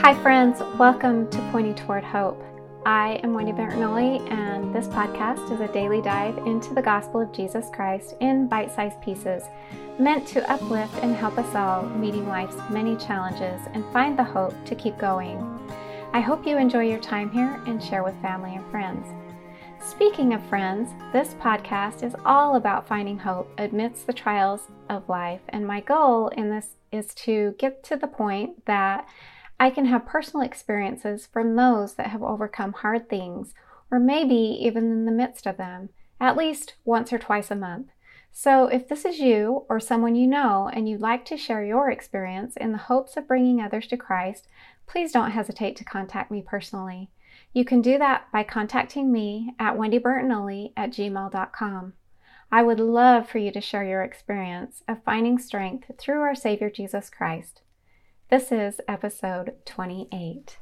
Hi, friends. Welcome to Pointing Toward Hope. I am Wendy Bertinelli, and this podcast is a daily dive into the gospel of Jesus Christ in bite sized pieces, meant to uplift and help us all meeting life's many challenges and find the hope to keep going. I hope you enjoy your time here and share with family and friends. Speaking of friends, this podcast is all about finding hope amidst the trials of life, and my goal in this is to get to the point that I can have personal experiences from those that have overcome hard things, or maybe even in the midst of them, at least once or twice a month. So, if this is you or someone you know and you'd like to share your experience in the hopes of bringing others to Christ, please don't hesitate to contact me personally. You can do that by contacting me at wendybertinelli at gmail.com. I would love for you to share your experience of finding strength through our Savior Jesus Christ. This is episode 28.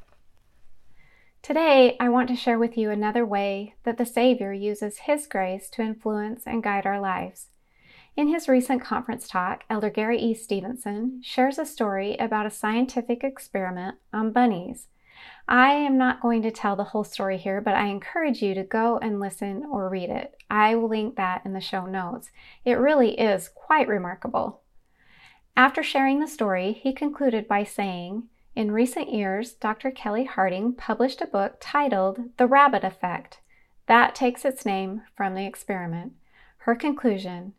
Today, I want to share with you another way that the Savior uses His grace to influence and guide our lives. In his recent conference talk, Elder Gary E. Stevenson shares a story about a scientific experiment on bunnies. I am not going to tell the whole story here, but I encourage you to go and listen or read it. I will link that in the show notes. It really is quite remarkable. After sharing the story, he concluded by saying, In recent years, Dr. Kelli Harding published a book titled The Rabbit Effect. That takes its name from the experiment. Her conclusion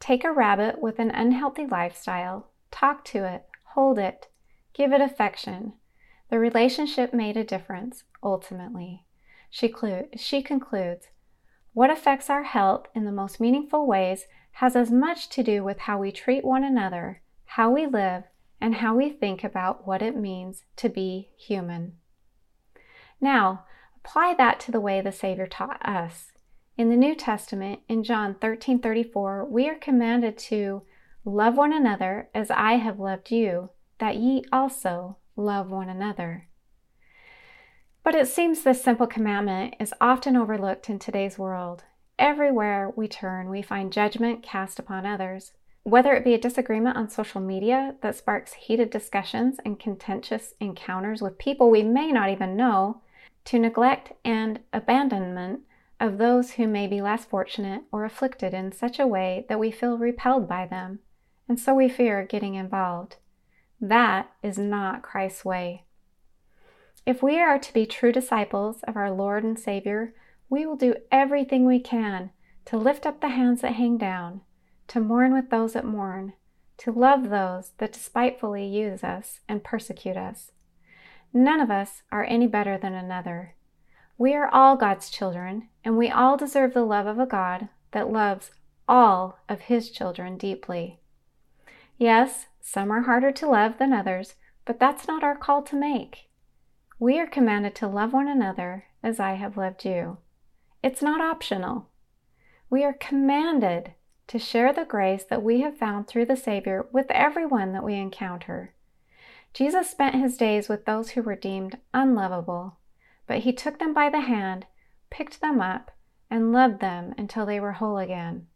Take a rabbit with an unhealthy lifestyle, talk to it, hold it, give it affection. The relationship made a difference, ultimately. She, clu- she concludes What affects our health in the most meaningful ways has as much to do with how we treat one another how we live, and how we think about what it means to be human. Now, apply that to the way the Savior taught us. In the New Testament, in John 13:34, we are commanded to love one another as I have loved you, that ye also love one another. But it seems this simple commandment is often overlooked in today's world. Everywhere we turn, we find judgment cast upon others. Whether it be a disagreement on social media that sparks heated discussions and contentious encounters with people we may not even know, to neglect and abandonment of those who may be less fortunate or afflicted in such a way that we feel repelled by them, and so we fear getting involved. That is not Christ's way. If we are to be true disciples of our Lord and Savior, we will do everything we can to lift up the hands that hang down to mourn with those that mourn, to love those that despitefully use us and persecute us. None of us are any better than another. We are all God's children, and we all deserve the love of a God that loves all of His children deeply. Yes, some are harder to love than others, but that's not our call to make. We are commanded to love one another as I have loved you. It's not optional. We are commanded to share the grace that we have found through the Savior with everyone that we encounter. Jesus spent his days with those who were deemed unlovable, but he took them by the hand, picked them up, and loved them until they were whole again.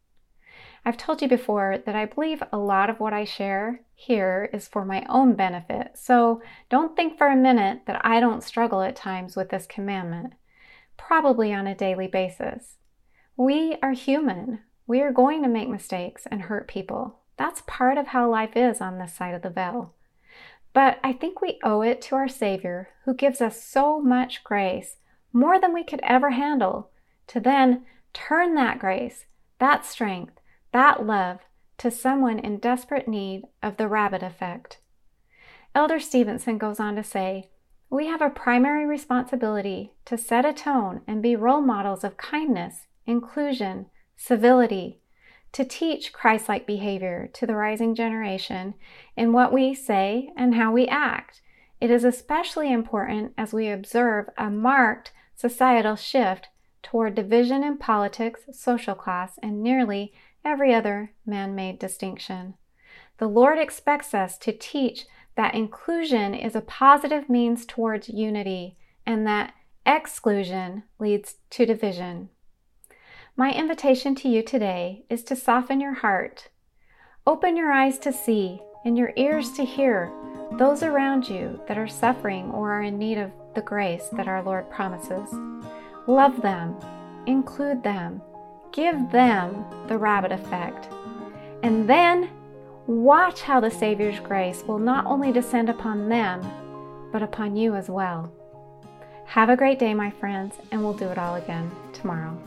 I've told you before that I believe a lot of what I share here is for my own benefit, so don't think for a minute that I don't struggle at times with this commandment, probably on a daily basis. We are human. We are going to make mistakes and hurt people. That's part of how life is on this side of the veil. But I think we owe it to our Savior, who gives us so much grace, more than we could ever handle, to then turn that grace, that strength, that love to someone in desperate need of the rabbit effect. Elder Stevenson goes on to say, We have a primary responsibility to set a tone and be role models of kindness, inclusion, civility, to teach Christ like behavior to the rising generation in what we say and how we act. It is especially important as we observe a marked societal shift toward division in politics, social class, and nearly every other man made distinction. The Lord expects us to teach that inclusion is a positive means towards unity and that exclusion leads to division. My invitation to you today is to soften your heart. Open your eyes to see and your ears to hear those around you that are suffering or are in need of the grace that our Lord promises. Love them, include them, give them the rabbit effect. And then watch how the Savior's grace will not only descend upon them, but upon you as well. Have a great day, my friends, and we'll do it all again tomorrow.